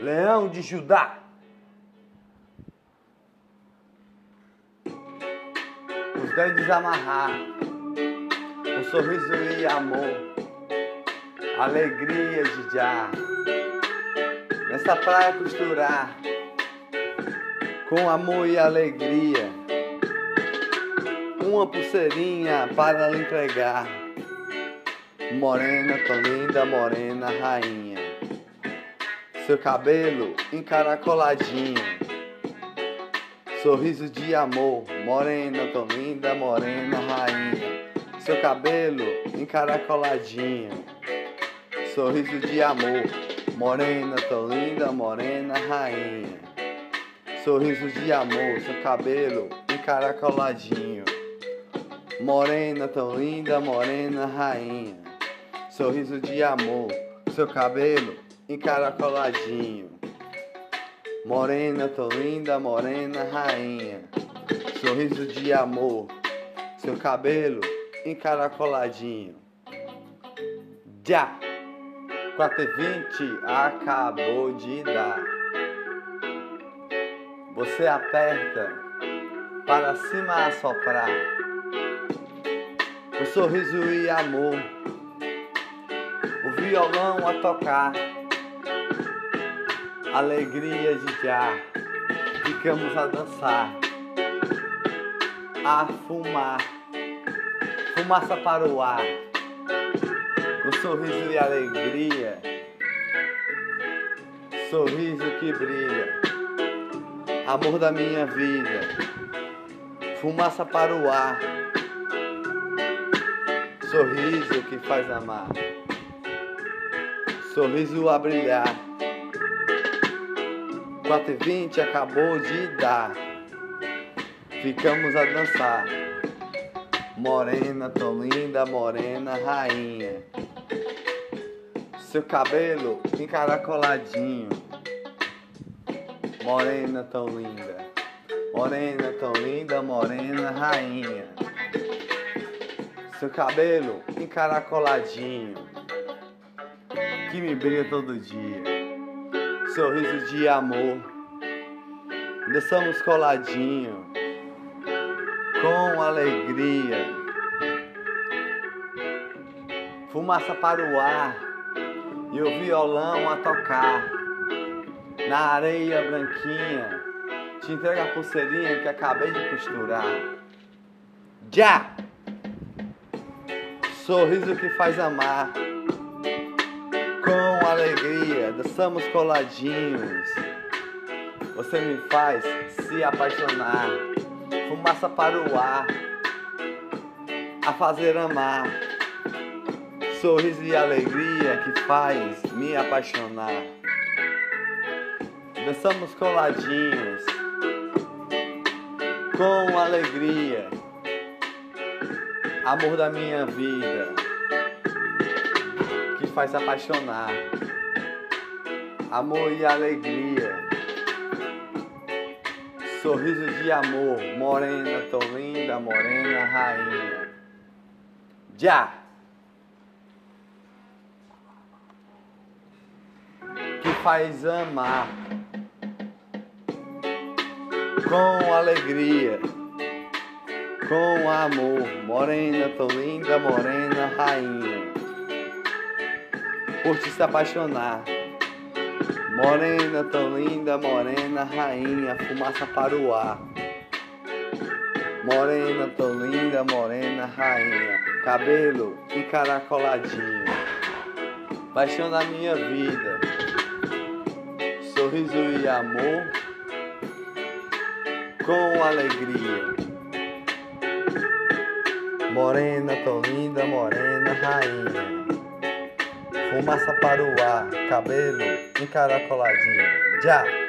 Leão de Judá. Os grandes amarrar, o sorriso e amor, alegria de já. Nessa praia costurar, com amor e alegria, uma pulseirinha para lhe entregar. Morena, tão linda, morena, rainha. Seu cabelo encaracoladinho. Sorriso de amor, morena, tão linda, morena, rainha. Seu cabelo encaracoladinho. Sorriso de amor, morena, tão linda, morena, rainha. Sorriso de amor, seu cabelo encaracoladinho. Morena, tão linda, morena, rainha. Sorriso de amor, seu cabelo encaracoladinho. Morena, tão linda, morena, rainha. Sorriso de amor, seu cabelo encaracoladinho. Já! 420 acabou de dar. Você aperta para cima assoprar. O sorriso e amor o violão a tocar, alegria de já, ficamos a dançar, a fumar, fumaça para o ar, com sorriso e alegria, sorriso que brilha, amor da minha vida, fumaça para o ar, sorriso que faz amar. Sorriso a brilhar. 4 e 20 acabou de dar. Ficamos a dançar. Morena, tão linda, morena, rainha. Seu cabelo encaracoladinho. Morena, tão linda. Morena, tão linda, morena, rainha. Seu cabelo encaracoladinho que me brilha todo dia. Sorriso de amor. Ainda coladinho. Com alegria. Fumaça para o ar. E o violão a tocar. Na areia branquinha. Te entrega a pulseirinha que acabei de costurar. Já! Sorriso que faz amar com alegria, dançamos coladinhos. Você me faz se apaixonar, fumaça para o ar, a fazer amar. Sorriso e alegria que faz me apaixonar. Dançamos coladinhos, com alegria, amor da minha vida faz apaixonar. Amor e alegria. Sorriso de amor, morena, tão linda, morena, rainha. Já! Que faz amar com alegria, com amor, morena, tão linda, morena, rainha por te se apaixonar. Morena, tão linda, morena, rainha, fumaça para o ar. Morena, tão linda, morena, rainha, cabelo encaracoladinho. Paixão da minha vida, sorriso e amor, com alegria. Morena, tão linda, morena, rainha. Fumaça para o ar, cabelo encaracoladinho. Já!